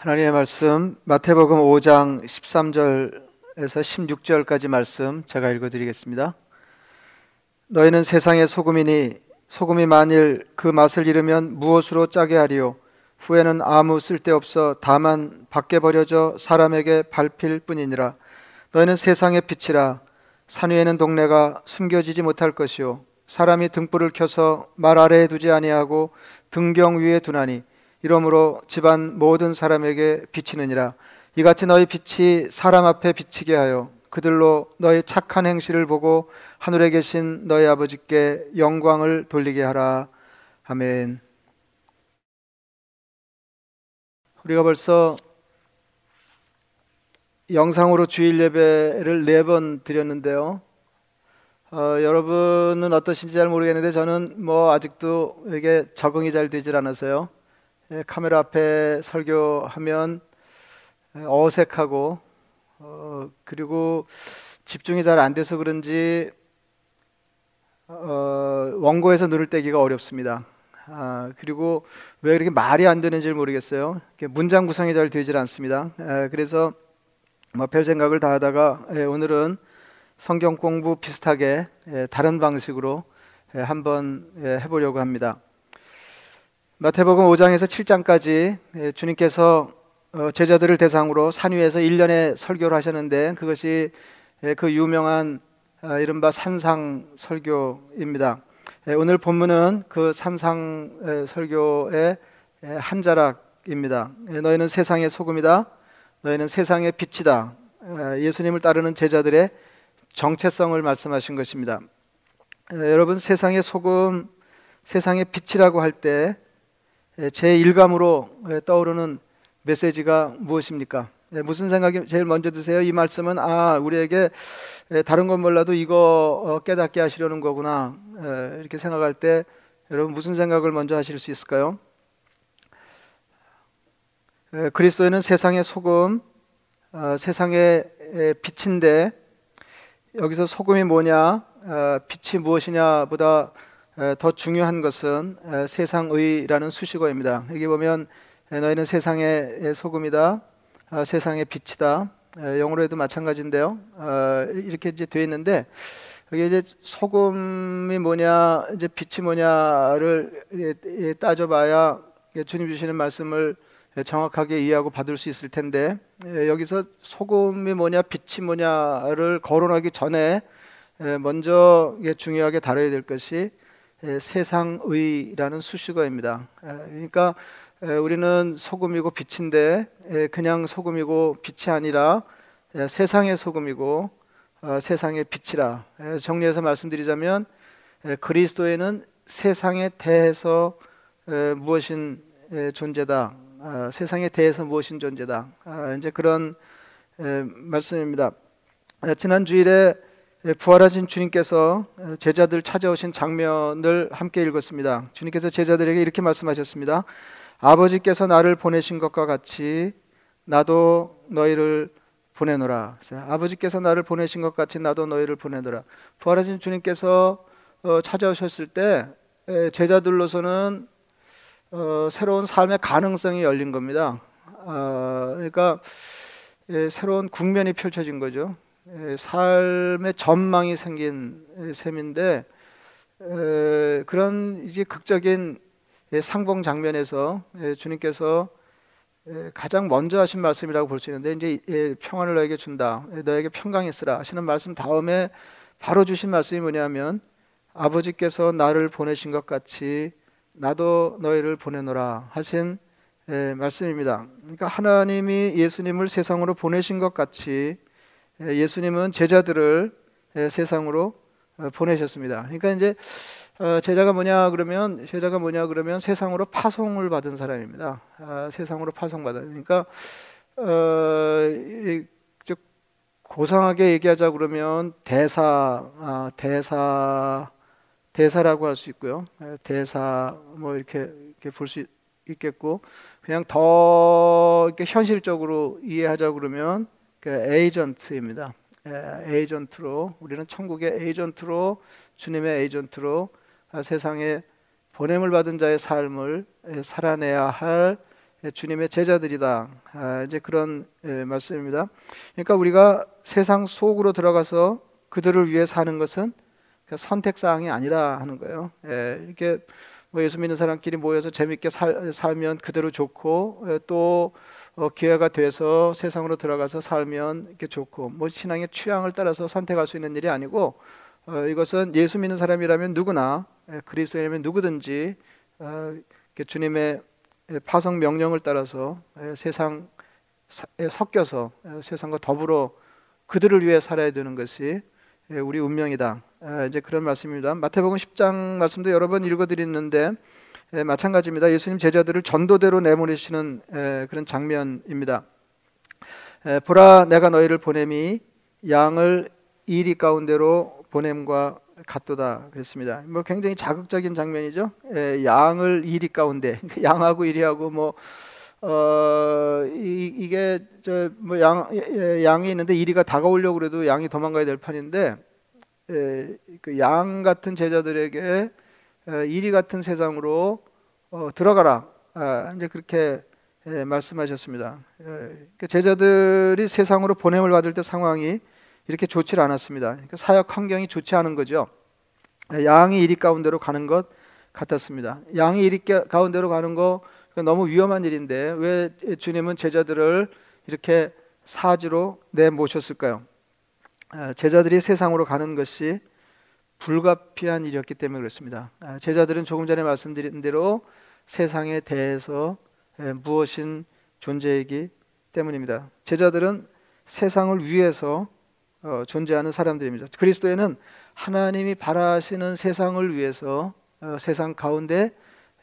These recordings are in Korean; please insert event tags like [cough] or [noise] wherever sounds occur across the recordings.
하나님의 말씀 마태복음 5장 13절에서 16절까지 말씀 제가 읽어 드리겠습니다. 너희는 세상의 소금이니 소금이 만일 그 맛을 잃으면 무엇으로 짜게 하리요? 후에는 아무 쓸데없어 다만 밖에 버려져 사람에게 밟힐 뿐이니라. 너희는 세상의 빛이라. 산 위에는 동네가 숨겨지지 못할 것이요. 사람이 등불을 켜서 말 아래에 두지 아니하고 등경 위에 두나니 이러므로 집안 모든 사람에게 비치느니라 이같이 너희 빛이 사람 앞에 비치게 하여 그들로 너희 착한 행실을 보고 하늘에 계신 너희 아버지께 영광을 돌리게 하라 아멘. 우리가 벌써 영상으로 주일 예배를 네 번 드렸는데요. 어, 여러분은 어떠신지 잘 모르겠는데 저는 뭐 아직도 이게 적응이 잘 되질 않아서요. 예, 카메라 앞에 설교하면 어색하고 어, 그리고 집중이 잘 안 돼서 그런지 어, 원고에서 눈을 떼기가 어렵습니다. 아, 그리고 왜 그렇게 말이 안 되는지 모르겠어요. 문장 구성이 잘 되질 않습니다. 에, 그래서 뭐 별 생각을 다 하다가 에, 오늘은 성경 공부 비슷하게 에, 다른 방식으로 에, 한번 에, 해보려고 합니다. 마태복음 5장에서 7장까지 예, 주님께서 어, 제자들을 대상으로 산 위에서 1년의 설교를 하셨는데 그것이 예, 그 유명한 아, 이른바 산상 설교입니다. 예, 오늘 본문은 그 산상 설교의 한 자락입니다. 너희는 세상의 소금이다. 너희는 세상의 빛이다. 예수님을 따르는 제자들의 정체성을 말씀하신 것입니다. 여러분 세상의 소금, 세상의 빛이라고 할때 예, 제 일감으로 예, 떠오르는 메시지가 무엇입니까? 예, 무슨 생각이 제일 먼저 드세요? 이 말씀은 아 우리에게 다른 건 몰라도 이거 어, 깨닫게 하시려는 거구나 이렇게 생각할 때 여러분 무슨 생각을 먼저 하실 수 있을까요? 그리스도는 세상의 소금, 어, 세상의 빛인데 여기서 소금이 뭐냐, 어, 빛이 무엇이냐보다 더 중요한 것은 세상의라는 수식어입니다. 여기 보면 너희는 세상의 소금이다, 아, 세상의 빛이다. 영어로도 마찬가지인데요. 아, 이렇게 이제 되어 있는데 여기 이제 소금이 뭐냐, 이제 빛이 뭐냐를 따져봐야 주님 주시는 말씀을 정확하게 이해하고 받을 수 있을 텐데 여기서 소금이 뭐냐, 빛이 뭐냐를 거론하기 전에 먼저 중요하게 다뤄야 될 것이 세상의라는 수식어입니다. 그러니까 우리는 소금이고 빛인데 그냥 소금이고 빛이 아니라 세상의 소금이고 어, 세상의 빛이라 정리해서 말씀드리자면 그리스도에는 세상에 대해서 무엇인 존재다. 아, 세상에 대해서 무엇인 존재다. 아, 이제 그런 말씀입니다. 지난 주일에 예, 부활하신 주님께서 어, 제자들 찾아오신 장면을 함께 읽었습니다. 주님께서 제자들에게 이렇게 말씀하셨습니다. 아버지께서 나를 보내신 것과 같이 나도 너희를 보내노라. 아버지께서 나를 보내신 것 같이 나도 너희를 보내노라. 부활하신 주님께서 어, 찾아오셨을 때 제자들로서는 어, 새로운 삶의 가능성이 열린 겁니다. 아, 그러니까 새로운 국면이 펼쳐진 거죠. 삶의 전망이 생긴 셈인데 그런 이제 극적인 상봉 장면에서 주님께서 가장 먼저 하신 말씀이라고 볼 수 있는데 이제 평안을 너에게 준다 너에게 평강이 있으라 하시는 말씀 다음에 바로 주신 말씀이 뭐냐면 아버지께서 나를 보내신 것 같이 나도 너희를 보내노라 하신 말씀입니다. 그러니까 하나님이 예수님을 세상으로 보내신 것 같이 예, 예수님은 제자들을 예, 세상으로 어, 보내셨습니다. 그러니까 이제 어, 제자가 뭐냐 그러면 제자가 뭐냐 그러면 세상으로 파송을 받은 사람입니다. 아, 세상으로 파송받아. 그러니까 어, 고상하게 얘기하자 그러면 대사, 아, 대사, 대사라고 할 수 있고요. 예, 대사 뭐 이렇게 이렇게 볼 수 있겠고 그냥 더 이렇게 현실적으로 이해하자 그러면 그 에이전트입니다. 에이전트로 우리는 천국의 에이전트로 주님의 에이전트로 세상에 보냄을 받은 자의 삶을 살아내야 할 주님의 제자들이다. 아, 이제 그런 예, 말씀입니다. 그러니까 우리가 세상 속으로 들어가서 그들을 위해 사는 것은 선택 사항이 아니라 하는 거예요. 예, 이렇게 뭐 예수 믿는 사람끼리 모여서 재밌게 살, 살면 그대로 좋고 예, 또 어, 기회가 돼서 세상으로 들어가서 살면 이렇게 좋고 뭐 신앙의 취향을 따라서 선택할 수 있는 일이 아니고 어, 이것은 예수 믿는 사람이라면 누구나 예, 그리스도인이라면 누구든지 어, 주님의 파송 명령을 따라서 예, 세상에 섞여서 예, 세상과 더불어 그들을 위해 살아야 되는 것이 예, 우리 운명이다. 아, 이제 그런 말씀입니다. 마태복음 10장 말씀도 여러 번 읽어드렸는데 마찬가지입니다. 예수님 제자들을 전도대로 내보내시는 그런 장면입니다. 보라 내가 너희를 보냄이 양을 이리 가운데로 보냄과 같도다 그랬습니다. 뭐 굉장히 자극적인 장면이죠. 양을 이리 가운데 양하고 이리하고 뭐 어, 이, 게저 양 양이 있는데 이리가 다가오려고 그래도 양이 도망가야 될 판인데 그양 같은 제자들에게 이리 같은 세상으로 어, 들어가라. 아, 이제 그렇게 예, 말씀하셨습니다. 예, 그러니까 제자들이 세상으로 보냄을 받을 때 상황이 이렇게 좋지 않았습니다. 그러니까 사역 환경이 좋지 않은 거죠. 예, 양이 이리 가운데로 가는 것 같았습니다. 양이 이리 가운데로 가는 거 너무 위험한 일인데 왜 주님은 제자들을 이렇게 사지로 내 모셨을까요? 아, 제자들이 세상으로 가는 것이 불가피한 일이었기 때문에 그렇습니다. 아, 제자들은 조금 전에 말씀드린 대로 세상에 대해서 예, 무엇인 존재이기 때문입니다. 제자들은 세상을 위해서 어, 존재하는 사람들입니다. 그리스도에는 하나님이 바라시는 세상을 위해서 어, 세상 가운데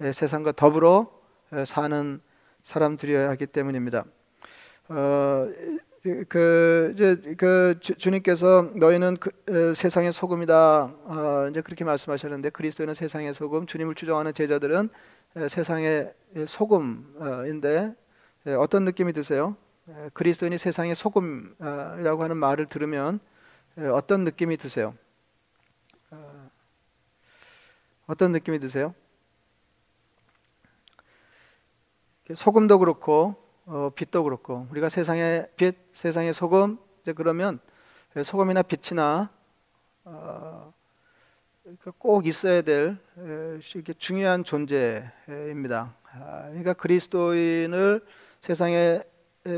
예, 세상과 더불어 예, 사는 사람들이어야 하기 때문입니다. 어, 그 이제 그 주, 님께서 너희는 그, 에, 세상의 소금이다. 어, 이제 그렇게 말씀하셨는데 그리스도는 세상의 소금, 주님을 추종하는 제자들은 에, 세상의 소금인데 에, 어떤 느낌이 드세요? 에, 그리스도인이 세상의 소금이라고 하는 말을 들으면 에, 어떤 느낌이 드세요? 어, 어떤 느낌이 드세요? 소금도 그렇고 어, 빛도 그렇고 우리가 세상의 빛, 세상의 소금 이제 그러면 소금이나 빛이나 어, 그러니까 꼭 있어야 될 이게 중요한 존재입니다. 아, 그러니까 그리스도인을 세상의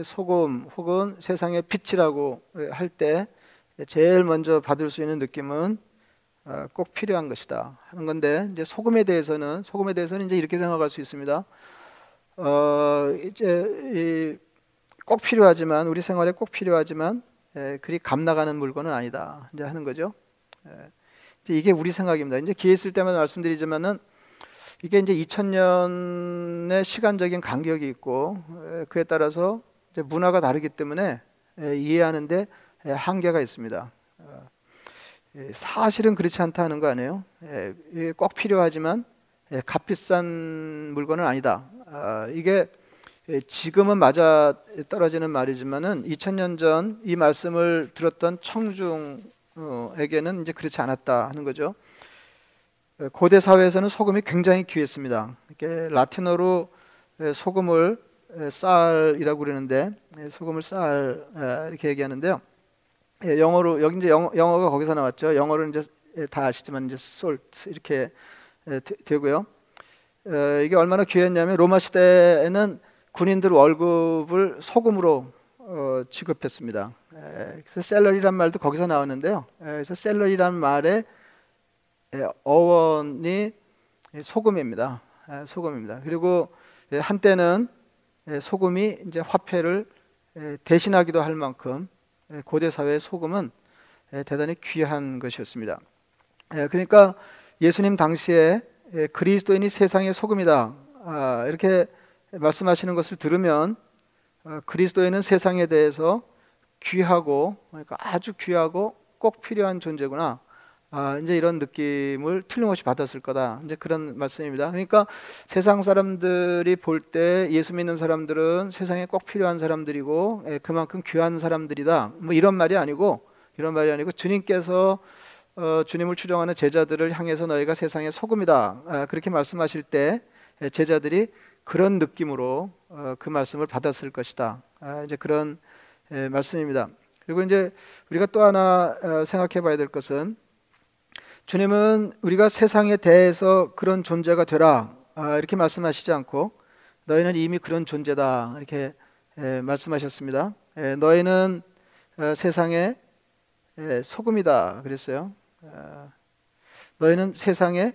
소금 혹은 세상의 빛이라고 할 때 제일 먼저 받을 수 있는 느낌은 어, 꼭 필요한 것이다 하는 건데 이제 소금에 대해서는 소금에 대해서는 이제 이렇게 생각할 수 있습니다. 어, 이제 꼭 필요하지만 우리 생활에 꼭 필요하지만 에, 그리 감 나가는 물건은 아니다. 이제 하는 거죠. 에, 이제 이게 우리 생각입니다. 이제 기회 있을 때마다 말씀드리지만은 이게 이제 2000년의 시간적인 간격이 있고 에, 그에 따라서 이제 문화가 다르기 때문에 에, 이해하는데 에, 한계가 있습니다. 어, 사실은 그렇지 않다는 거 아니에요? 에, 꼭 필요하지만 예, 값비싼 물건은 아니다. 아, 이게 지금은 맞아 떨어지는 말이지만은 2000년 전 이 말씀을 들었던 청중에게는 이제 그렇지 않았다 하는 거죠. 고대 사회에서는 소금이 굉장히 귀했습니다. 이렇게 라틴어로 소금을 쌀이라고 그러는데 소금을 쌀 이렇게 얘기하는데요. 예, 영어로 여기 이제 영어, 가 거기서 나왔죠. 영어로는 이제 다 아시지만 이제 salt 이렇게 되고요. 이게 얼마나 귀했냐면 로마 시대에는 군인들 월급을 소금으로 어, 지급했습니다. 그래서 셀러리란 말도 거기서 나오는데요. 그래서 셀러리란 말의 어원이 소금입니다. 소금입니다. 그리고 한때는 소금이 이제 화폐를 대신하기도 할 만큼 고대 사회의 소금은 대단히 귀한 것이었습니다. 그러니까 예수님 당시에 예, 그리스도인이 세상의 소금이다. 아, 이렇게 말씀하시는 것을 들으면 아, 그리스도인은 세상에 대해서 귀하고 그러니까 아주 귀하고 꼭 필요한 존재구나. 아, 이제 이런 느낌을 틀림없이 받았을 거다. 이제 그런 말씀입니다. 그러니까 세상 사람들이 볼 때 예수 믿는 사람들은 세상에 꼭 필요한 사람들이고 예, 그만큼 귀한 사람들이다. 뭐 이런 말이 아니고 이런 말이 아니고 주님께서 어, 주님을 추종하는 제자들을 향해서 너희가 세상의 소금이다. 아, 그렇게 말씀하실 때 제자들이 그런 느낌으로 어, 그 말씀을 받았을 것이다. 아, 이제 그런 예, 말씀입니다. 그리고 이제 우리가 또 하나 어, 생각해 봐야 될 것은 주님은 우리가 세상에 대해서 그런 존재가 되라 아, 이렇게 말씀하시지 않고 너희는 이미 그런 존재다 이렇게 예, 말씀하셨습니다. 예, 너희는 어, 세상의 소금이다 그랬어요. 아, 너희는 세상의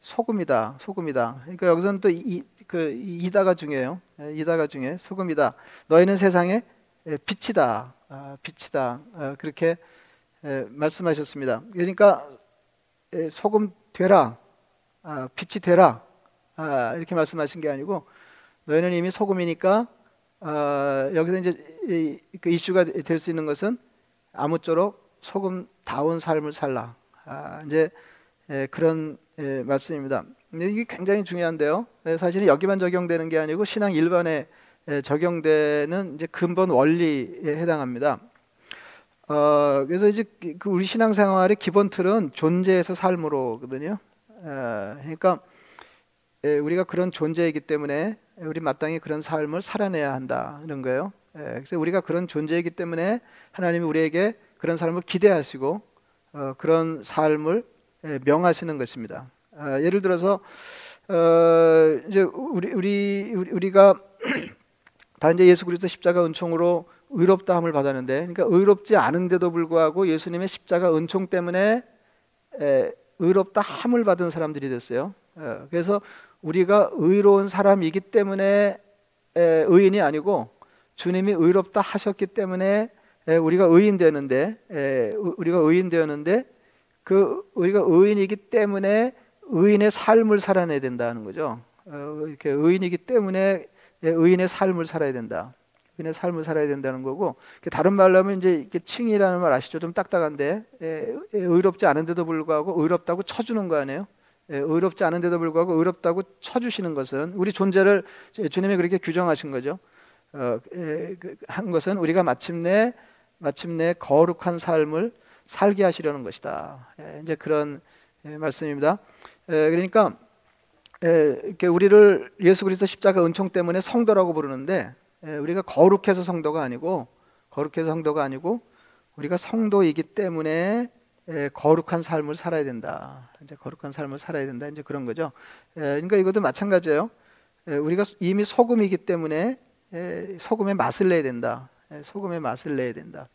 소금이다, 소금이다. 그러니까 여기서는 또 이, 그 이다가 중요해요. 이다가 중에 소금이다. 너희는 세상의 빛이다, 아, 빛이다. 아, 그렇게 말씀하셨습니다. 그러니까 소금 되라, 아, 빛이 되라. 아, 이렇게 말씀하신 게 아니고 너희는 이미 소금이니까 아, 여기서 이제 이, 그 이슈가 될 수 있는 것은 아무쪼록 소금 다운 삶을 살라. 아, 이제 에, 그런 에, 말씀입니다. 이게 굉장히 중요한데요. 에, 사실은 여기만 적용되는 게 아니고 신앙 일반에 적용되는 이제 근본 원리에 해당합니다. 어, 그래서 이제 그 우리 신앙생활의 기본 틀은 존재에서 삶으로거든요. 어, 그러니까 우리가 그런 존재이기 때문에 우리 마땅히 그런 삶을 살아내야 한다는 거예요. 그래서 우리가 그런 존재이기 때문에 하나님이 우리에게 그런 삶을 기대하시고 어, 그런 삶을 명하시는 것입니다. 어, 예를 들어서 어, 이제 우리 우리 우리가 [clears throat] 다 이제 예수 그리스도 십자가 은총으로 의롭다함을 받았는데, 그러니까 의롭지 않은데도 불구하고 예수님의 십자가 은총 때문에 에, 의롭다함을 받은 사람들이 됐어요. 에, 그래서 우리가 의로운 사람이기 때문에 에, 의인이 아니고 주님이 의롭다 하셨기 때문에 에, 우리가 의인 되는데, 에, 우리가 의인 되었는데 그 우리가 의인이기 때문에 의인의 삶을 살아내야 된다는 거죠. 어, 이렇게 의인이기 때문에 예, 의인의 삶을 살아야 된다. 의인의 삶을 살아야 된다는 거고 다른 말로 하면 이제 이렇게 칭이라는 말 아시죠? 좀 딱딱한데 의롭지 않은데도 불구하고 의롭다고 쳐주는 거 아니에요? 의롭지 않은데도 불구하고 의롭다고 쳐주시는 것은 우리 존재를 주님이 그렇게 규정하신 거죠. 어, 그, 한 것은 우리가 마침내 마침내 거룩한 삶을 살게 하시려는 것이다. 이제 그런 말씀입니다. 그러니까 이렇게 우리를 예수 그리스도 십자가 은총 때문에 성도라고 부르는데 우리가 거룩해서 성도가 아니고 거룩해서 성도가 아니고 우리가 성도이기 때문에 거룩한 삶을 살아야 된다. 이제 거룩한 삶을 살아야 된다. 이제 그런 거죠. 그러니까 이것도 마찬가지예요. 우리가 이미 소금이기 때문에 소금의 맛을 내야 된다. 소금의 맛을 내야 된다.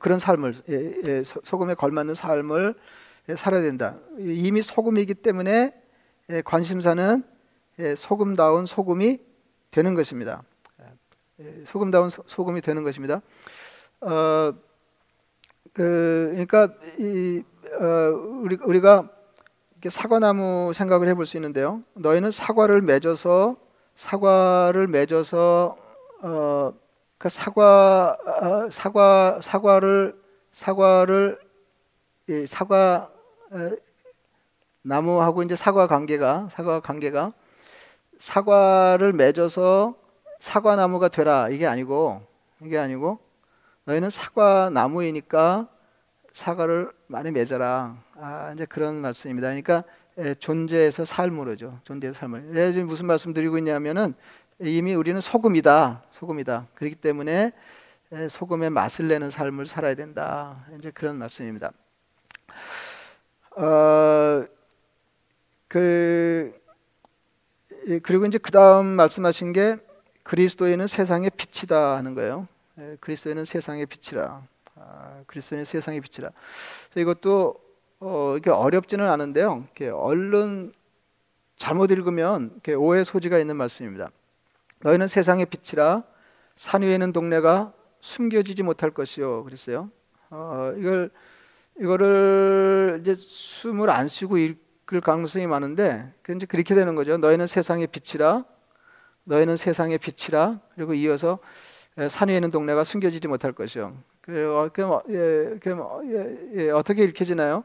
그런 삶을 소금에 걸맞는 삶을 살아야 된다. 이미 소금이기 때문에 예, 관심사는 예, 소금다운 소금이 되는 것입니다. 예, 소금다운 소금이 되는 것입니다. 어, 그, 러니까 이, 어, 우리, 우리가 사과나무 생각을 해볼 수 있는데요. 너희는 사과를 맺어서 사과를 맺어서 어, 그 사과 어, 사과 사과를 사과를 사과 나무하고 이제 사과 관계가 사과 관계가 사과를 맺어서 사과 나무가 되라 이게 아니고 이게 아니고 너희는 사과 나무이니까 사과를 많이 맺어라. 아, 이제 그런 말씀입니다. 그러니까 에, 존재에서 삶으로죠. 존재에서 삶을. 네, 지금 무슨 말씀 드리고 있냐면은 이미 우리는 소금이다. 소금이다. 그렇기 때문에 에, 소금의 맛을 내는 삶을 살아야 된다. 이제 그런 말씀입니다. 어, 그 그리고 이제 그 다음 말씀하신 게 그리스도에는 세상의 빛이다 하는 거예요. 예, 그리스도에는 세상의 빛이라. 아, 그리스도는 세상의 빛이라. 이것도 어, 이게 어렵지는 않은데요. 이렇게 얼른 잘못 읽으면 이렇게 오해 소지가 있는 말씀입니다. 너희는 세상의 빛이라 산 위에 있는 동네가 숨겨지지 못할 것이요. 그랬어요. 어, 이걸 이거를 이제 숨을 안 쉬고 읽, 그럴 가능성이 많은데 이제 그렇게 되는 거죠. 너희는 세상의 빛이라 너희는 세상의 빛이라 그리고 이어서 산 위에 있는 동네가 숨겨지지 못할 것이요. 그, 어, 그, 뭐, 예, 그, 뭐, 예, 예, 어떻게 읽혀지나요?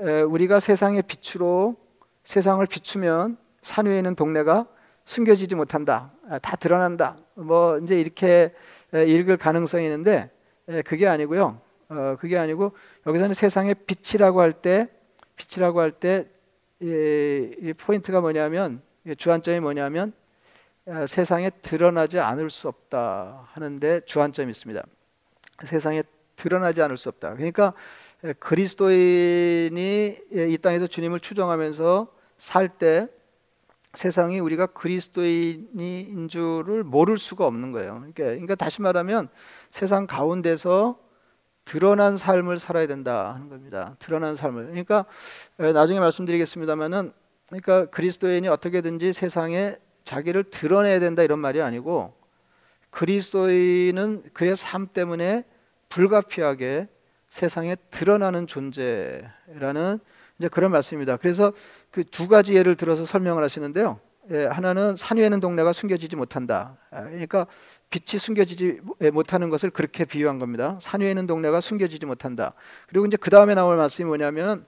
에, 우리가 세상의 빛으로 세상을 비추면 산 위에 있는 동네가 숨겨지지 못한다. 아, 다 드러난다. 뭐 이제 이렇게 읽을 가능성이 있는데 그게 아니고요. 어, 그게 아니고 여기서는 세상의 빛이라고 할 때 빛이라고 할 때 이 포인트가 뭐냐면 주안점이 뭐냐면 어, 세상에 드러나지 않을 수 없다 하는데 주안점이 있습니다. 세상에 드러나지 않을 수 없다. 그러니까 그리스도인이 이 땅에서 주님을 추종하면서 살 때 세상이 우리가 그리스도인인 줄을 모를 수가 없는 거예요. 그러니까, 그러니까 다시 말하면 세상 가운데서 드러난 삶을 살아야 된다 하는 겁니다. 드러난 삶을. 그러니까 나중에 말씀드리겠습니다만은 그러니까 그리스도인이 어떻게든지 세상에 자기를 드러내야 된다 이런 말이 아니고 그리스도인은 그의 삶 때문에 불가피하게 세상에 드러나는 존재라는 이제 그런 말씀입니다. 그래서 그 두 가지 예를 들어서 설명을 하시는데요. 예, 하나는 산 위에는 동네가 숨겨지지 못한다. 아, 그러니까 빛이 숨겨지지 못하는 것을 그렇게 비유한 겁니다. 산 위에는 동네가 숨겨지지 못한다. 그리고 이제 그 다음에 나올 말씀이 뭐냐면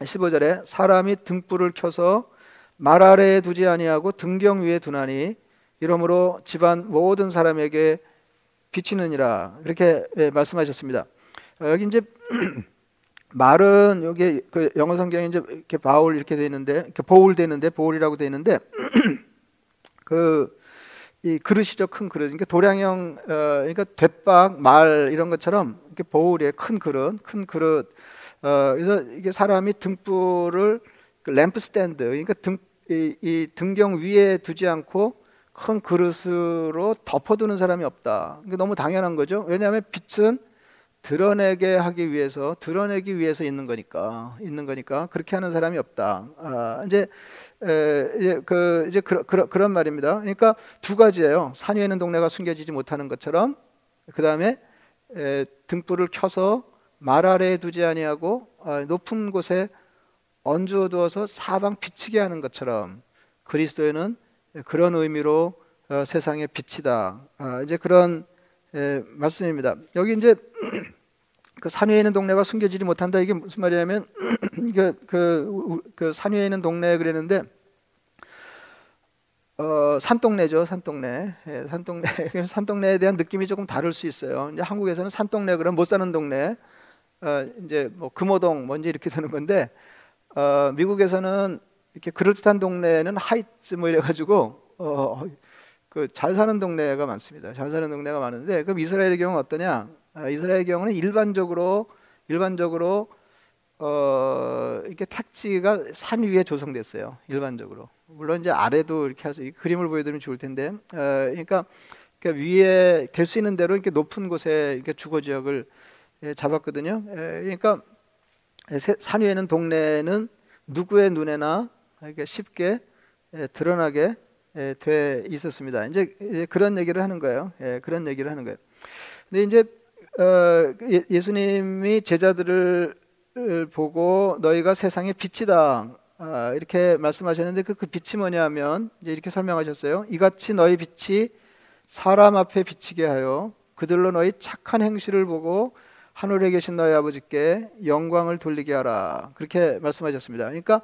15절에 사람이 등불을 켜서 말 아래에 두지 아니하고 등경 위에 두나니 이러므로 집안 모든 사람에게 비치느니라 이렇게 예, 말씀하셨습니다. 어, 여기 이제 [clears throat] 말은 여기 그 영어 성경에 이제 이렇게 바울 이렇게 돼 있는데 이렇게 보울 되는데 보울이라고 돼 있는데 [clears throat] 그 이 그릇이죠 큰 그릇 그러니까 도량형 어, 그러니까 대박 말 이런 것처럼 이렇게 보울의 큰 그릇 큰 그릇 어, 그래서 이게 사람이 등불을 그 램프 스탠드 그러니까 등, 이, 이 등경 위에 두지 않고 큰 그릇으로 덮어두는 사람이 없다. 이게 너무 당연한 거죠. 왜냐하면 빛은 드러내게 하기 위해서 드러내기 위해서 있는 거니까 있는 거니까 그렇게 하는 사람이 없다. 아, 이제 에, 이제 그 이제 그, 그, 그런 말입니다. 그러니까 두 가지예요. 산 위에 있는 동네가 숨겨지지 못하는 것처럼 그 다음에 등불을 켜서 말 아래에 두지 아니하고 아, 높은 곳에 얹어 두어서 사방 비치게 하는 것처럼 그리스도에는 그런 의미로 어, 세상의 빛이다. 아, 이제 그런 에, 말씀입니다. 여기 이제 [clears throat] 그 산 위에 있는 동네가 숨겨지지 못한다. 이게 무슨 말이냐면 [clears throat] 그, 그, 그 산위에 있는 동네 그랬는데 어, 산동네죠 산동네. 예, 산동네 [laughs] 산동네에 대한 느낌이 조금 다를 수 있어요. 이제 한국에서는 산동네 그럼 못 사는 동네. 어, 이제 뭐 금호동 뭔지 이렇게 되는 건데 어, 미국에서는 이렇게 그럴듯한 동네는 하이츠 뭐 이래가지고 어, 그 잘 사는 동네가 많습니다. 잘 사는 동네가 많은데 그럼 이스라엘의 경우는 어떠냐? 아, 이스라엘 경우는 일반적으로 일반적으로 어, 이렇게 택지가 산 위에 조성됐어요. 일반적으로. 물론 이제 아래도 이렇게 해서 그림을 보여드리면 좋을 텐데, 어, 그러니까, 그러니까 위에 될 수 있는 대로 이렇게 높은 곳에 이렇게 주거 지역을 예, 잡았거든요. 에, 그러니까 산 위에는 동네는 누구의 눈에나 이렇게 쉽게 예, 드러나게 예, 돼 있었습니다. 이제, 이제 그런 얘기를 하는 거예요. 예, 그런 얘기를 하는 거예요. 근데 이제 어, 예, 예수님이 제자들을 보고 너희가 세상의 빛이다 아, 이렇게 말씀하셨는데 그, 그 빛이 뭐냐면 이렇게 설명하셨어요. 이같이 너희 빛이 사람 앞에 비치게 하여 그들로 너희 착한 행실을 보고 하늘에 계신 너희 아버지께 영광을 돌리게 하라 그렇게 말씀하셨습니다. 그러니까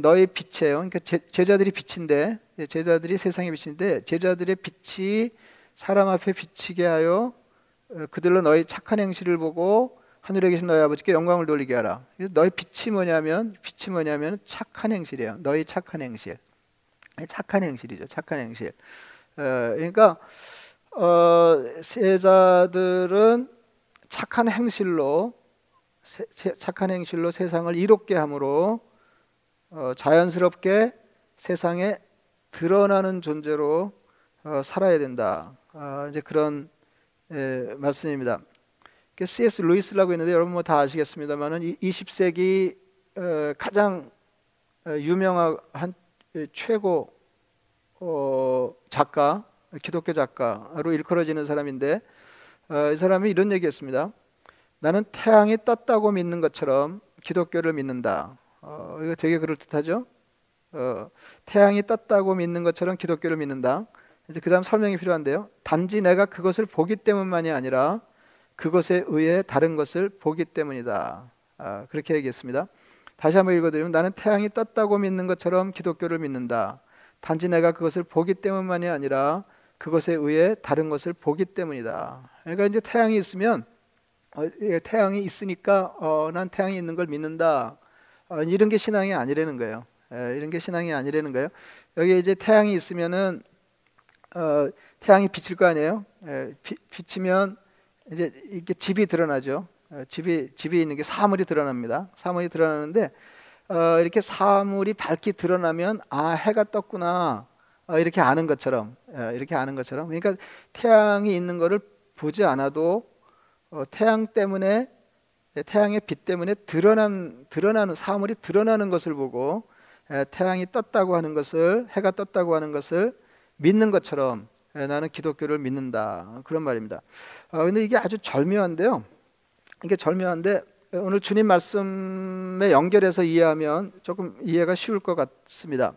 너희 빛이에요. 그러니까 제, 자들이 빛인데 제자들이 세상의 빛인데 제자들의 빛이 사람 앞에 비치게 하여 어, 그들로 너희 착한 행실을 보고 하늘에 계신 너희 아버지께 영광을 돌리게 하라. 너희 빛이 뭐냐면 빛이 뭐냐면 착한 행실이에요. 너희 착한 행실. 착한 행실이죠. 착한 행실. 어, 그러니까 어, 세자들은 착한 행실로 세, 착한 행실로 세상을 이롭게 함으로 어, 자연스럽게 세상에 드러나는 존재로 어, 살아야 된다. 어, 이제 그런 예, 말씀입니다. C.S. 루이스라고 있는데 여러분 뭐 다 아시겠습니다만은 20세기 어, 가장 어, 유명한 예, 최고 어, 작가, 기독교 작가로 일컬어지는 사람인데 이 사람이 이런 얘기했습니다. 나는 태양이 떴다고 믿는 것처럼 기독교를 믿는다. 이거 되게 그럴 듯하죠? 태양이 떴다고 믿는 것처럼 기독교를 믿는다. 이제 그다음 설명이 필요한데요. 단지 내가 그것을 보기 때문만이 아니라 그것에 의해 다른 것을 보기 때문이다. 아, 그렇게 얘기했습니다. 다시 한번 읽어드리면 나는 태양이 떴다고 믿는 것처럼 기독교를 믿는다. 단지 내가 그것을 보기 때문만이 아니라 그것에 의해 다른 것을 보기 때문이다. 그러니까 이제 태양이 있으면 어, 예, 태양이 있으니까 어, 난 태양이 있는 걸 믿는다. 어, 이런 게 신앙이 아니라는 거예요. 에, 예, 이런 게 신앙이 아니라는 거예요. 여기 이제 태양이 있으면은 어, 태양이 비칠 거 아니에요? 예, 비, 비치면 이제 이게 집이 드러나죠. 어, 집이 집이 있는 게 사물이 드러납니다. 사물이 드러나는데 어, 이렇게 사물이 밝게 드러나면 아 해가 떴구나 어, 이렇게 아는 것처럼 어, 이렇게 아는 것처럼 그러니까 태양이 있는 것을 보지 않아도 어, 태양 때문에 예, 태양의 빛 때문에 드러난 드러나는 사물이 드러나는 것을 보고 예, 태양이 떴다고 하는 것을 해가 떴다고 하는 것을 믿는 것처럼 예, 나는 기독교를 믿는다 그런 말입니다. 어, 근데 이게 아주 절묘한데요. 이게 절묘한데 오늘 주님 말씀에 연결해서 이해하면 조금 이해가 쉬울 것 같습니다.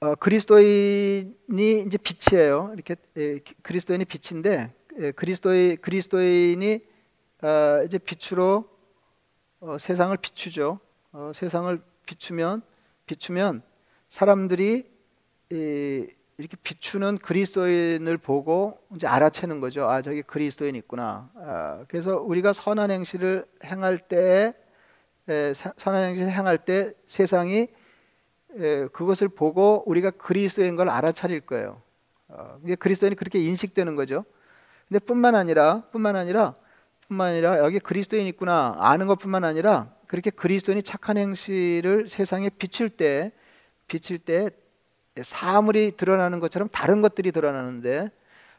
어, 그리스도인이 이제 빛이에요. 이렇게 예, 그리스도인이 빛인데 예, 그리스도인 그리스도인이 어, 이제 빛으로 어, 세상을 비추죠. 어, 세상을 비추면 비추면 사람들이 이, 이렇게 비추는 그리스도인을 보고 이제 알아채는 거죠. 아 저기 그리스도인 있구나. 아, 그래서 우리가 선한 행실을 행할 때 에, 선한 행실을 행할 때 세상이 에, 그것을 보고 우리가 그리스도인 걸 알아차릴 거예요. 어, 이게 그리스도인이 그렇게 인식되는 거죠. 근데 뿐만 아니라 뿐만 아니라 뿐만 아니라 여기 그리스도인 있구나 아는 것뿐만 아니라 그렇게 그리스도인이 착한 행실을 세상에 비칠 때 비칠 때 사물이 드러나는 것처럼 다른 것들이 드러나는데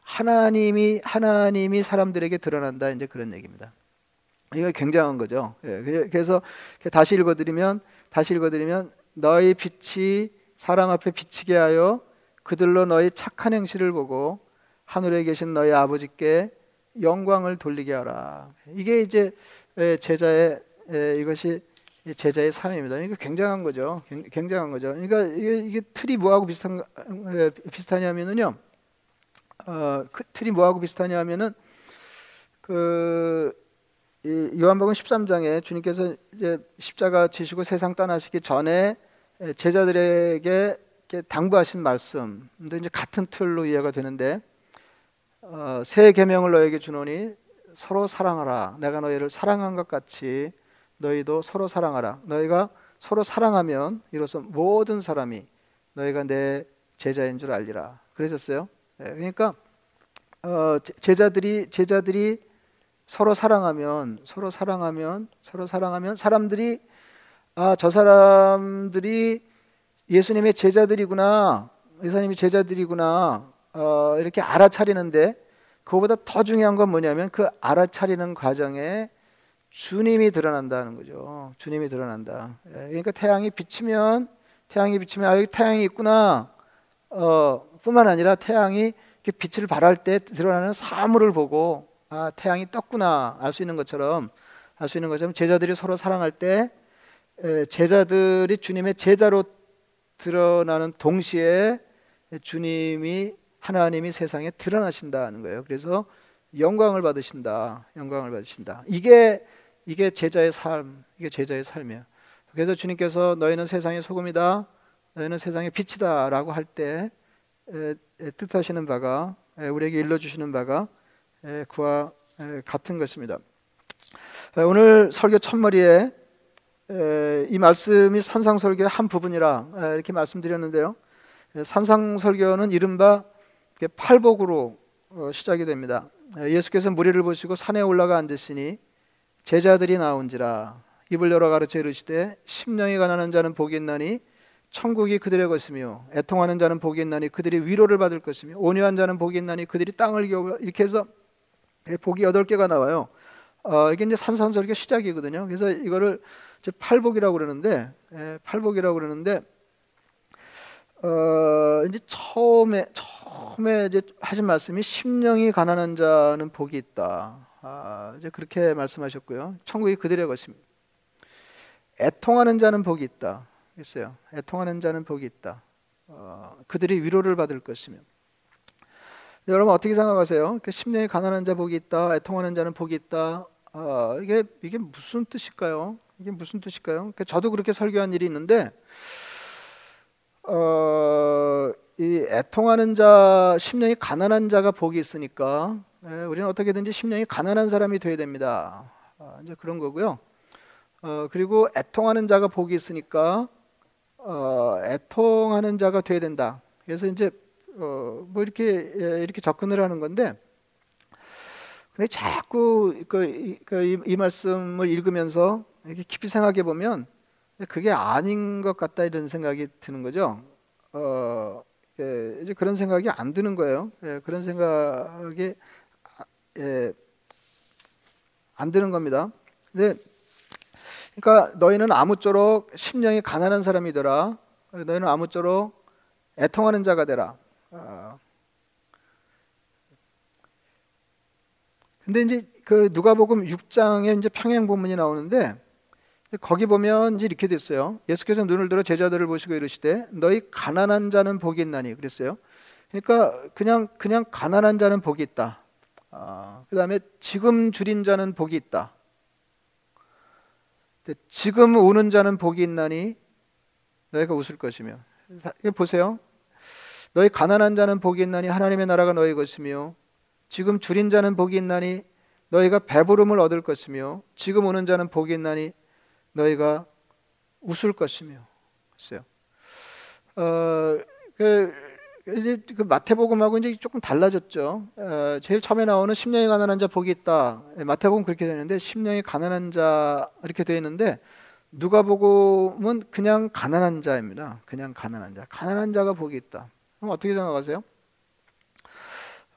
하나님이 하나님이 사람들에게 드러난다 이제 그런 얘기입니다. 이거 굉장한 거죠. 예, 그래서 다시 읽어드리면 다시 읽어드리면 너희 빛이 사람 앞에 비치게 하여 그들로 너희 착한 행실을 보고 하늘에 계신 너희 아버지께 영광을 돌리게 하라. 이게 이제 제자의 이것이 제자의 삶입니다. 이게 굉장한 거죠. 굉장한 거죠. 그러니까 이게, 이게 틀이 뭐하고 비슷한 비슷하냐면은요. 어, 그 틀이 뭐하고 비슷하냐면은 그 요한복음 13장에 주님께서 이제 십자가 지시고 세상 떠나시기 전에 제자들에게 당부하신 말씀도 이제 같은 틀로 이해가 되는데 어, 새 계명을 너에게 주노니 서로 사랑하라. 내가 너희를 사랑한 것 같이 너희도 서로 사랑하라. 너희가 서로 사랑하면 이로써 모든 사람이 너희가 내 제자인 줄 알리라. 그러셨어요. 네, 그러니까 어, 제자들이 제자들이 서로 사랑하면 서로 사랑하면 서로 사랑하면 사람들이 아 저 사람들이 예수님의 제자들이구나 예수님이 제자들이구나 어, 이렇게 알아차리는데 그거보다 더 중요한 건 뭐냐면 그 알아차리는 과정에 주님이 드러난다는 거죠. 주님이 드러난다. 예, 그러니까 태양이 비치면 태양이 비치면 아 여기 태양이 있구나. 어, 뿐만 아니라 태양이 빛을 발할 때 드러나는 사물을 보고 아 태양이 떴구나 알 수 있는 것처럼 알 수 있는 것처럼 제자들이 서로 사랑할 때 에, 제자들이 주님의 제자로 드러나는 동시에 주님이 하나님이 세상에 드러나신다는 거예요. 그래서 영광을 받으신다. 영광을 받으신다. 이게 이게 제자의 삶, 이게 제자의 삶이에요. 그래서 주님께서 너희는 세상의 소금이다. 너희는 세상의 빛이다라고 할 때 뜻하시는 바가 우리에게 일러 주시는 바가 그와 같은 것입니다. 오늘 설교 첫머리에 이 말씀이 산상설교의 한 부분이라 이렇게 말씀드렸는데요. 산상설교는 이른바 팔복으로 어, 시작이 됩니다. 예수께서 무리를 보시고 산에 올라가 앉으시니 제자들이 나온지라 입을 열어 가르쳐 이르시되 심령이 가난한 자는 복이 있나니 천국이 그들의 것이며 애통하는 자는 복이 있나니 그들이 위로를 받을 것이며 온유한 자는 복이 있나니 그들이 땅을 겨우 이렇게 해서 복이 여덟 개가 나와요. 어, 이게 이제 산산설교 시작이거든요. 그래서 이거를 팔복이라고 그러는데 예, 팔복이라고 그러는데 어, 이제 처음에 처음에 이제 하신 말씀이 심령이 가난한 자는 복이 있다. 아, 이제 그렇게 말씀하셨고요. 천국이 그들의 것입니다. 애통하는 자는 복이 있다. 했어요. 애통하는 자는 복이 있다. 어, 그들이 위로를 받을 것이며. 여러분 어떻게 생각하세요? 그 심령이 가난한 자 복이 있다. 애통하는 자는 복이 있다. 어, 이게 이게 무슨 뜻일까요? 이게 무슨 뜻일까요? 저도 그렇게 설교한 일이 있는데 어, 이 애통하는 자, 심령이 가난한 자가 복이 있으니까 예, 우리는 어떻게든지 심령이 가난한 사람이 되어야 됩니다. 아, 이제 그런 거고요. 어, 그리고 애통하는 자가 복이 있으니까 어, 애통하는 자가 돼야 된다. 그래서 이제 어, 뭐 이렇게 예, 이렇게 접근을 하는 건데 근데 자꾸 그, 이, 그, 말씀을 읽으면서 이렇게 깊이 생각해 보면 그게 아닌 것 같다 이런 생각이 드는 거죠. 어, 예, 이제 그런 생각이 안 드는 거예요. 예, 그런 생각이 예, 안 드는 겁니다. 근데 그러니까 너희는 아무쪼록 심령이 가난한 사람이더라. 너희는 아무쪼록 애통하는 자가 되라. 어, 근데 이제 그 누가복음 6장에 이제 평행 본문이 나오는데 거기 보면 이제 이렇게 됐어요. 예수께서 눈을 들어 제자들을 보시고 이르시되 너희 가난한 자는 복이 있나니 그랬어요. 그러니까 그냥 그냥 가난한 자는 복이 있다. 아, 그다음에 지금 줄인 자는 복이 있다. 지금 우는 자는 복이 있나니 너희가 웃을 것이며 보세요. 너희 가난한 자는 복이 있나니 하나님의 나라가 너희 것이며 지금 줄인 자는 복이 있나니 너희가 배부름을 얻을 것이며 지금 오는 자는 복이 있나니 너희가 웃을 것이며 글쎄요. 어, 그, 이제 그 마태복음하고 이제 조금 달라졌죠. 어, 제일 처음에 나오는 심령이 가난한 자 복이 있다. 예, 마태복음 그렇게 되는데 심령이 가난한 자 이렇게 되어 있는데 누가복음은 그냥 가난한 자입니다. 그냥 가난한 자. 가난한 자가 복이 있다. 그럼 어떻게 생각하세요?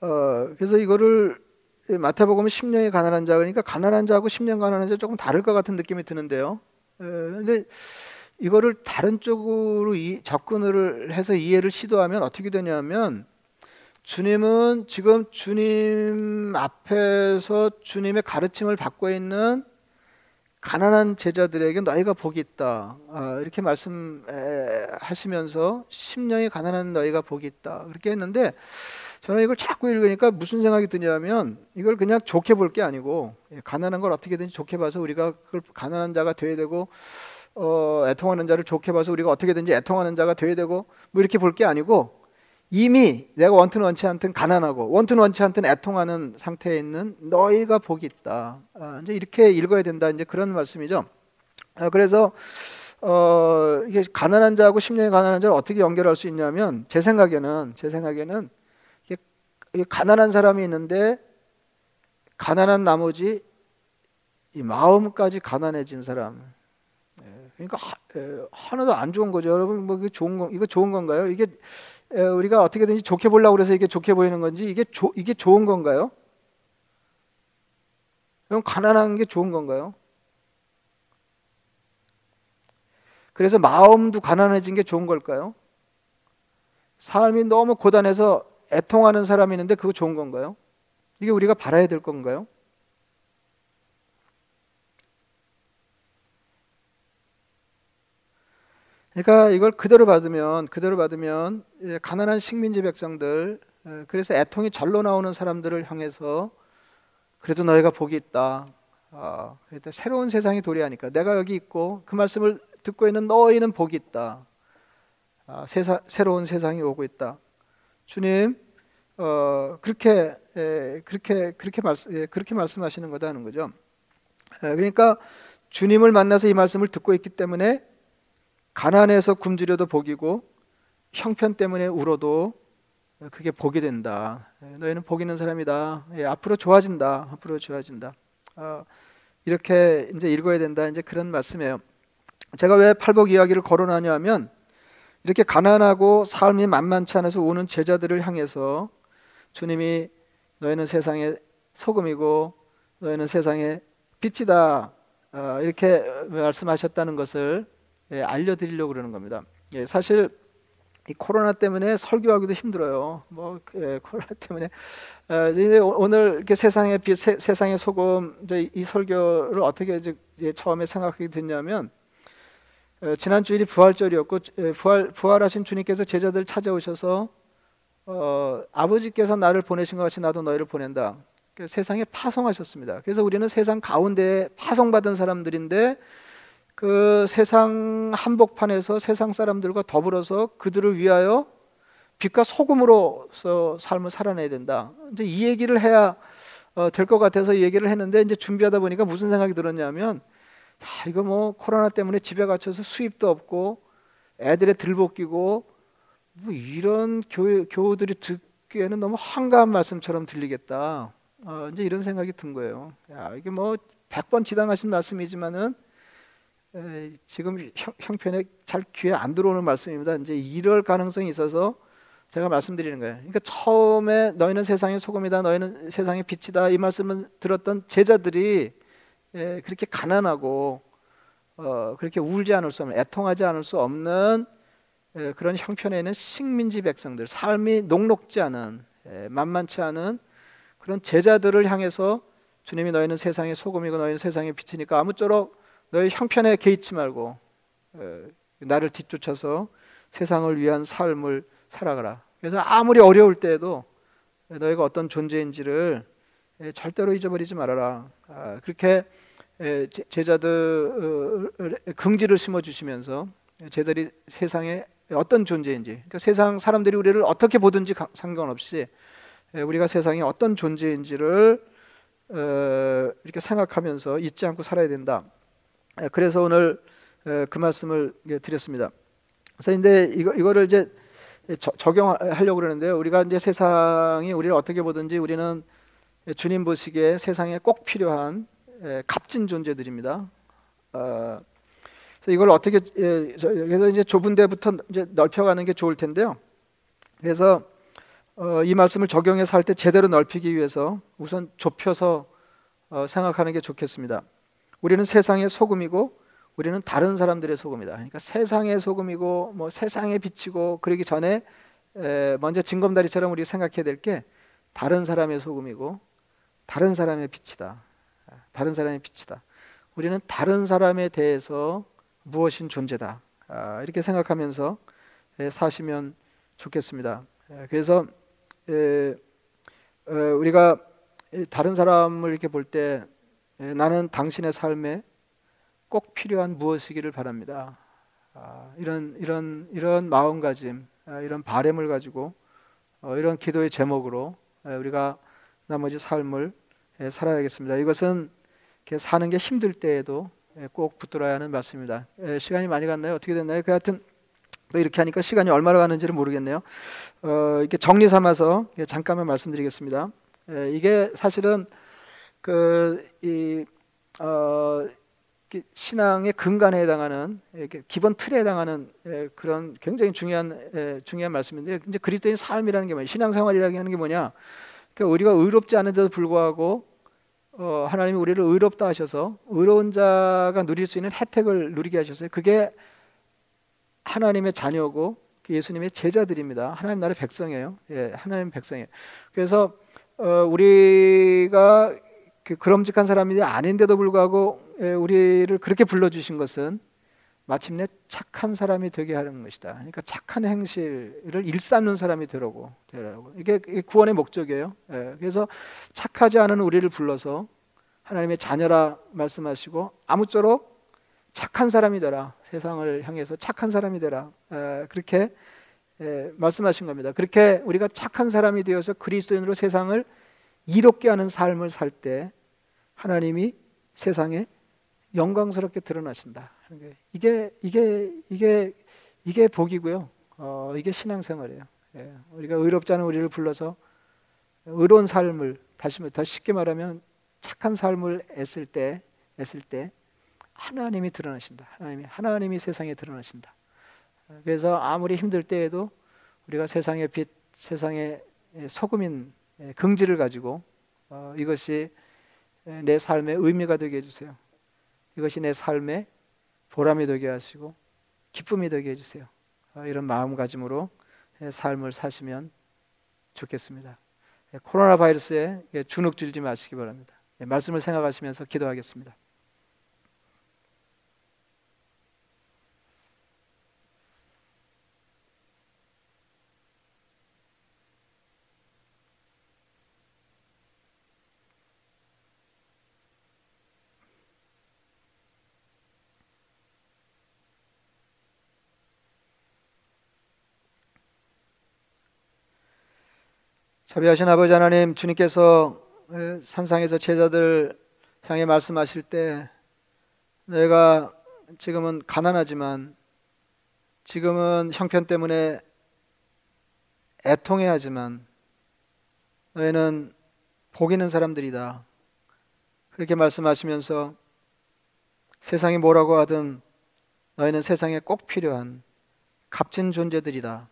어, 그래서 이거를 마태복음은 10년이 가난한 자 그러니까 가난한 자하고 10년 가난한 자 조금 다를 것 같은 느낌이 드는데요. 에, 근데 이거를 다른 쪽으로 이, 접근을 해서 이해를 시도하면 어떻게 되냐면 주님은 지금 주님 앞에서 주님의 가르침을 받고 있는 가난한 제자들에게 너희가 복이 있다. 아, 이렇게 말씀하시면서 심령이 가난한 너희가 복이 있다. 그렇게 했는데 저는 이걸 자꾸 읽으니까 무슨 생각이 드냐면 이걸 그냥 좋게 볼 게 아니고 예, 가난한 걸 어떻게든지 좋게 봐서 우리가 그걸 가난한 자가 돼야 되고 어, 애통하는 자를 좋게 봐서 우리가 어떻게든지 애통하는 자가 돼야 되고 뭐 이렇게 볼 게 아니고 이미 내가 원튼 원치 않든 가난하고 원튼 원치 않든 애통하는 상태에 있는 너희가 복이 있다. 아, 이제 이렇게 읽어야 된다. 이제 그런 말씀이죠. 아, 그래서 어, 이게 가난한 자하고 심령이 가난한 자를 어떻게 연결할 수 있냐면 제 생각에는 제 생각에는 가난한 사람이 있는데 가난한 나머지 이 마음까지 가난해진 사람. 예, 그러니까 하나도 안 좋은 거죠, 여러분. 뭐 이게 좋은 거 이거 좋은 건가요? 이게 우리가 어떻게든지 좋게 보려고 그래서 이게 좋게 보이는 건지 이게 조, 이게 좋은 건가요? 그럼 가난한 게 좋은 건가요? 그래서 마음도 가난해진 게 좋은 걸까요? 삶이 너무 고단해서 애통하는 사람이 있는데 그거 좋은 건가요? 이게 우리가 바라야 될 건가요? 그러니까 이걸 그대로 받으면 그대로 받으면 가난한 식민지 백성들 그래서 애통이 절로 나오는 사람들을 향해서 그래도 너희가 복이 있다. 아, 새로운 세상이 도래하니까 내가 여기 있고 그 말씀을 듣고 있는 너희는 복이 있다. 아, 세사, 새로운 세상이 오고 있다. 주님 어, 그렇게 에, 그렇게 그렇게 말씀 예, 그렇게 말씀하시는 거다 하는 거죠. 에, 그러니까 주님을 만나서 이 말씀을 듣고 있기 때문에 가난해서 굶주려도 복이고 형편 때문에 울어도 그게 복이 된다. 너희는 복 있는 사람이다. 예, 앞으로 좋아진다. 앞으로 좋아진다. 어, 이렇게 이제 읽어야 된다. 이제 그런 말씀이에요. 제가 왜 팔복 이야기를 거론하냐면 이렇게 가난하고 삶이 만만치 않아서 우는 제자들을 향해서 주님이 너희는 세상의 소금이고 너희는 세상의 빛이다 어, 이렇게 말씀하셨다는 것을 예, 알려드리려고 그러는 겁니다. 예, 사실 이 코로나 때문에 설교하기도 힘들어요. 뭐 예, 코로나 [laughs] 때문에 어, 오늘 이렇게 세상의 빛, 세, 상의 소금 이제 이 설교를 어떻게 이제 처음에 생각하게 됐냐면 지난 주일이 부활절이었고 부활 부활하신 주님께서 제자들 찾아오셔서 어, 아버지께서 나를 보내신 것 같이 나도 너희를 보낸다. 세상에 파송하셨습니다. 그래서 우리는 세상 가운데 파송받은 사람들인데 그 세상 한복판에서 세상 사람들과 더불어서 그들을 위하여 빛과 소금으로서 삶을 살아내야 된다. 이제 이 얘기를 해야 어, 될 것 같아서 이 얘기를 했는데 이제 준비하다 보니까 무슨 생각이 들었냐면 야, 이거 뭐 코로나 때문에 집에 갇혀서 수입도 없고 애들의 들복 끼고 뭐 이런 교, 교우들이 듣기에는 너무 한가한 말씀처럼 들리겠다. 어, 이제 이런 생각이 든 거예요. 야, 이게 뭐 100번 지당하신 말씀이지만은 에, 지금 형, 편에 잘 귀에 안 들어오는 말씀입니다. 이제 이럴 가능성이 있어서 제가 말씀드리는 거예요. 그러니까 처음에 너희는 세상의 소금이다, 너희는 세상의 빛이다 이 말씀을 들었던 제자들이 에, 그렇게 가난하고 어, 그렇게 울지 않을 수 없는, 애통하지 않을 수 없는 에, 그런 형편에 있는 식민지 백성들, 삶이 녹록지 않은, 에, 만만치 않은 그런 제자들을 향해서 주님이 너희는 세상의 소금이고 너희는 세상의 빛이니까 아무쪼록 너희 형편에 개의치 말고 에, 나를 뒤쫓아서 세상을 위한 삶을 살아가라. 그래서 아무리 어려울 때에도 너희가 어떤 존재인지를 절대로 잊어버리지 말아라. 아, 그렇게 제자들 긍지를 심어 주시면서 제자들이 세상에 어떤 존재인지 그러니까 세상 사람들이 우리를 어떻게 보든지 상관없이 우리가 세상에 어떤 존재인지를 어, 이렇게 생각하면서 잊지 않고 살아야 된다. 그래서 오늘 그 말씀을 드렸습니다. 그래서 근데 이거 이거를 이제 적용하려고 그러는데요. 우리가 이제 세상이 우리를 어떻게 보든지 우리는 주님 보시기에 세상에 꼭 필요한 값진 존재들입니다. 어, 그래서 이걸 어떻게 그래서 이제 좁은 데부터 이제 넓혀가는 게 좋을 텐데요. 그래서 어, 이 말씀을 적용해서 할 때 제대로 넓히기 위해서 우선 좁혀서 어, 생각하는 게 좋겠습니다. 우리는 세상의 소금이고 우리는 다른 사람들의 소금이다. 그러니까 세상의 소금이고 뭐 세상의 빛이고 그러기 전에 에, 먼저 징검다리처럼 우리 생각해야 될 게 다른 사람의 소금이고 다른 사람의 빛이다. 다른 사람의 빛이다. 우리는 다른 사람에 대해서 무엇인 존재다. 아, 이렇게 생각하면서 에, 사시면 좋겠습니다. 에, 그래서 어, 우리가 다른 사람을 이렇게 볼때 나는 당신의 삶에 꼭 필요한 무엇이기를 바랍니다. 아, 이런 이런 이런 마음가짐, 아, 이런 바램을 가지고 어, 이런 기도의 제목으로 우리가 나머지 삶을 살아야겠습니다. 이것은 사는 게 힘들 때에도 꼭 붙들어야 하는 말씀입니다. 시간이 많이 갔나요? 어떻게 됐나요? 그 하여튼 이렇게 하니까 시간이 얼마나 가는지를 모르겠네요. 어, 이렇게 정리 삼아서 잠깐만 말씀드리겠습니다. 이게 사실은 그이 어, 신앙의 근간에 해당하는 기본 틀에 해당하는 그런 굉장히 중요한 중요한 말씀인데 이제 그리스도인 삶이라는 게 뭐냐 신앙생활이라는 게 뭐냐 그러니까 우리가 의롭지 않은데도 불구하고 어, 하나님이 우리를 의롭다 하셔서 의로운 자가 누릴 수 있는 혜택을 누리게 하셨어요. 그게 하나님의 자녀고 그 예수님의 제자들입니다. 하나님 나라의 백성이에요. 예, 하나님 백성이에요. 그래서 어, 우리가 그 그럼직한 사람이 아닌데도 불구하고 예, 우리를 그렇게 불러주신 것은 마침내 착한 사람이 되게 하는 것이다. 그러니까 착한 행실을 일삼는 사람이 되라고 되라고 이게 구원의 목적이에요. 예, 그래서 착하지 않은 우리를 불러서 하나님의 자녀라 말씀하시고 아무쪼록 착한 사람이 되라. 세상을 향해서 착한 사람이 되라. 예, 그렇게 말씀하신 겁니다. 그렇게 우리가 착한 사람이 되어서 그리스도인으로 세상을 이롭게 하는 삶을 살 때 하나님이 세상에 영광스럽게 드러나신다. 이게 이게 이게 이게 복이고요. 어, 이게 신앙생활이에요. 예. 우리가 의롭지 않은 우리를 불러서 의로운 삶을 다시 더 쉽게 말하면 착한 삶을 애쓸 때 애쓸 때 하나님이 드러나신다. 하나님이 하나님이 세상에 드러나신다. 그래서 아무리 힘들 때에도 우리가 세상의 빛, 세상의 소금인 긍지를 가지고 어, 이것이 내 삶의 의미가 되게 해주세요. 이것이 내 삶의 보람이 되게 하시고 기쁨이 되게 해주세요. 어, 이런 마음가짐으로 삶을 사시면 좋겠습니다. 예, 코로나 바이러스에 주눅 들지 마시기 바랍니다. 예, 말씀을 생각하시면서 기도하겠습니다. 자비하신 아버지 하나님 주님께서 산상에서 제자들 향해 말씀하실 때 내가 지금은 가난하지만 지금은 형편 때문에 애통해 하지만 너희는 복 있는 사람들이다. 그렇게 말씀하시면서 세상이 뭐라고 하든 너희는 세상에 꼭 필요한 값진 존재들이다.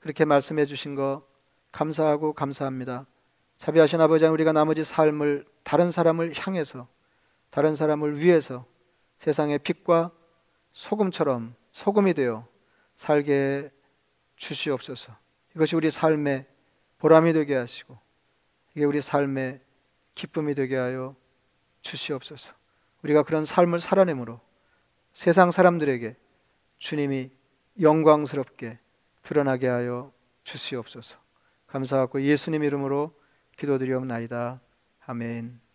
그렇게 말씀해 주신 거 감사하고 감사합니다. 자비하신 아버지 우리가 나머지 삶을 다른 사람을 향해서 다른 사람을 위해서 세상의 빛과 소금처럼 소금이 되어 살게 주시옵소서. 이것이 우리 삶의 보람이 되게 하시고 이게 우리 삶의 기쁨이 되게 하여 주시옵소서. 우리가 그런 삶을 살아내므로 세상 사람들에게 주님이 영광스럽게 드러나게 하여 주시옵소서. 감사하고 예수님 이름으로 기도드리옵나이다. 아멘.